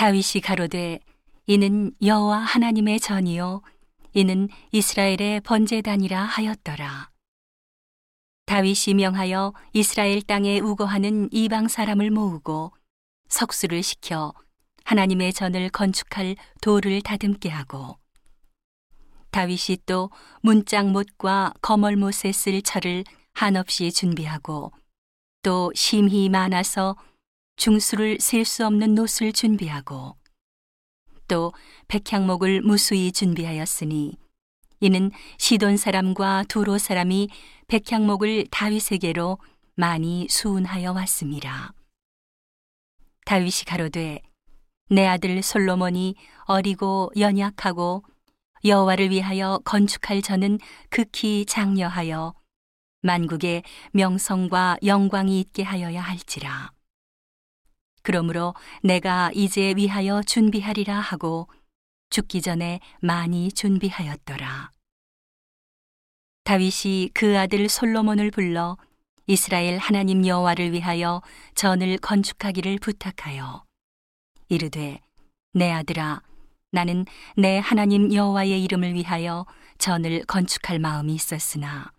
다윗이 가로되 이는 여호와 하나님의 전이요 이는 이스라엘의 번제단이라 하였더라. 다윗이 명하여 이스라엘 땅에 우거하는 이방 사람을 모으고 석수를 시켜 하나님의 전을 건축할 돌을 다듬게 하고 다윗이 또 문짝못과 거멀못에 쓸 철을 한없이 준비하고 또 심히 많아서 중수를 셀 수 없는 노을 준비하고 또 백향목을 무수히 준비하였으니 이는 시돈 사람과 두로 사람이 백향목을 다윗에게로 많이 수운하여 왔습니다. 다윗이 가로되 내 아들 솔로몬이 어리고 연약하고 여호와를 위하여 건축할 저는 극히 장려하여 만국의 명성과 영광이 있게 하여야 할지라. 그러므로 내가 이제 위하여 준비하리라 하고 죽기 전에 많이 준비하였더라. 다윗이 그 아들 솔로몬을 불러 이스라엘 하나님 여호와를 위하여 전을 건축하기를 부탁하여 이르되 내 아들아 나는 내 하나님 여호와의 이름을 위하여 전을 건축할 마음이 있었으나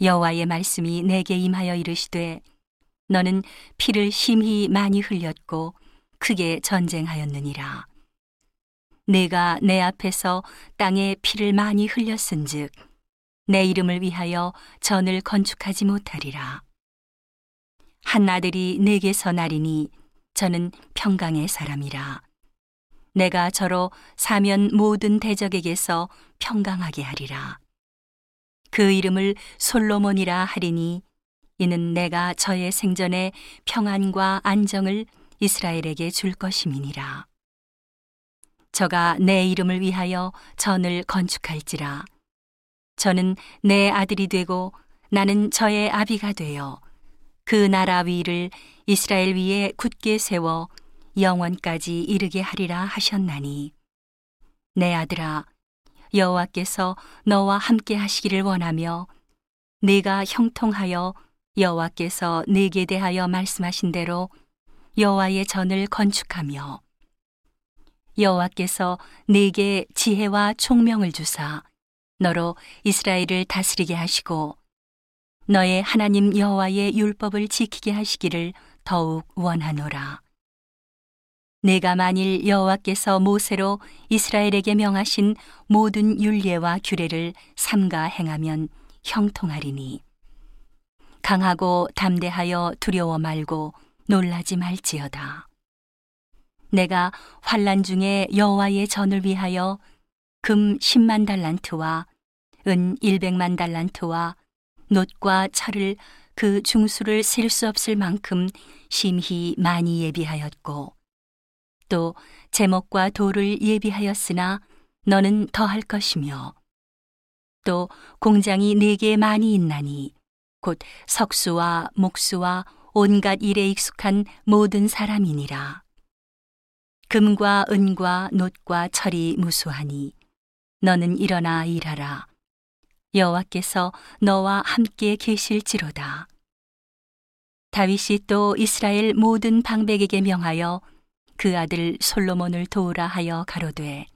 여호와의 말씀이 내게 임하여 이르시되 너는 피를 심히 많이 흘렸고 크게 전쟁하였느니라. 내가 내 앞에서 땅에 피를 많이 흘렸은즉 내 이름을 위하여 전을 건축하지 못하리라. 한 아들이 내게서 나리니 저는 평강의 사람이라. 내가 저로 사면 모든 대적에게서 평강하게 하리라. 그 이름을 솔로몬이라 하리니 이는 내가 저의 생전에 평안과 안정을 이스라엘에게 줄 것임이니라. 저가 내 이름을 위하여 전을 건축할지라. 저는 내 아들이 되고 나는 저의 아비가 되어 그 나라 위를 이스라엘 위에 굳게 세워 영원까지 이르게 하리라 하셨나니 내 아들아 여호와께서 너와 함께 하시기를 원하며 네가 형통하여 여호와께서 네게 대하여 말씀하신 대로 여호와의 전을 건축하며 여호와께서 네게 지혜와 총명을 주사 너로 이스라엘을 다스리게 하시고 너의 하나님 여호와의 율법을 지키게 하시기를 더욱 원하노라. 내가 만일 여호와께서 모세로 이스라엘에게 명하신 모든 율례와 규례를 삼가 행하면 형통하리니 강하고 담대하여 두려워 말고 놀라지 말지어다. 내가 환란 중에 여호와의 전을 위하여 금 10만 달란트와 은 100만 달란트와 놋과 철을 그 중수를 셀 수 없을 만큼 심히 많이 예비하였고 또 제목과 돌을 예비하였으나 너는 더할 것이며 또 공장이 네게 많이 있나니 곧 석수와 목수와 온갖 일에 익숙한 모든 사람이니라. 금과 은과 놋과 철이 무수하니 너는 일어나 일하라. 여호와께서 너와 함께 계실지로다. 다윗이 또 이스라엘 모든 방백에게 명하여 그 아들 솔로몬을 도우라 하여 가로되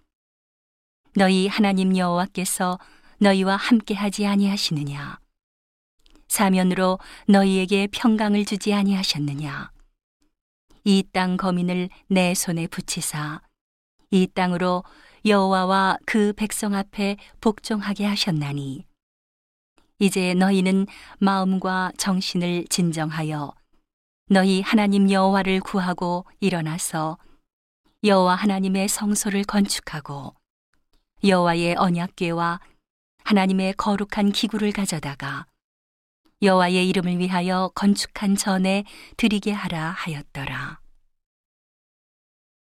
너희 하나님 여호와께서 너희와 함께 하지 아니하시느냐 사면으로 너희에게 평강을 주지 아니하셨느냐? 이 땅 거민을 내 손에 붙이사 이 땅으로 여호와와 그 백성 앞에 복종하게 하셨나니. 이제 너희는 마음과 정신을 진정하여 너희 하나님 여호와를 구하고 일어나서 여호와 하나님의 성소를 건축하고 여호와의 언약궤와 하나님의 거룩한 기구를 가져다가 여호와의 이름을 위하여 건축한 전에 드리게 하라 하였더라.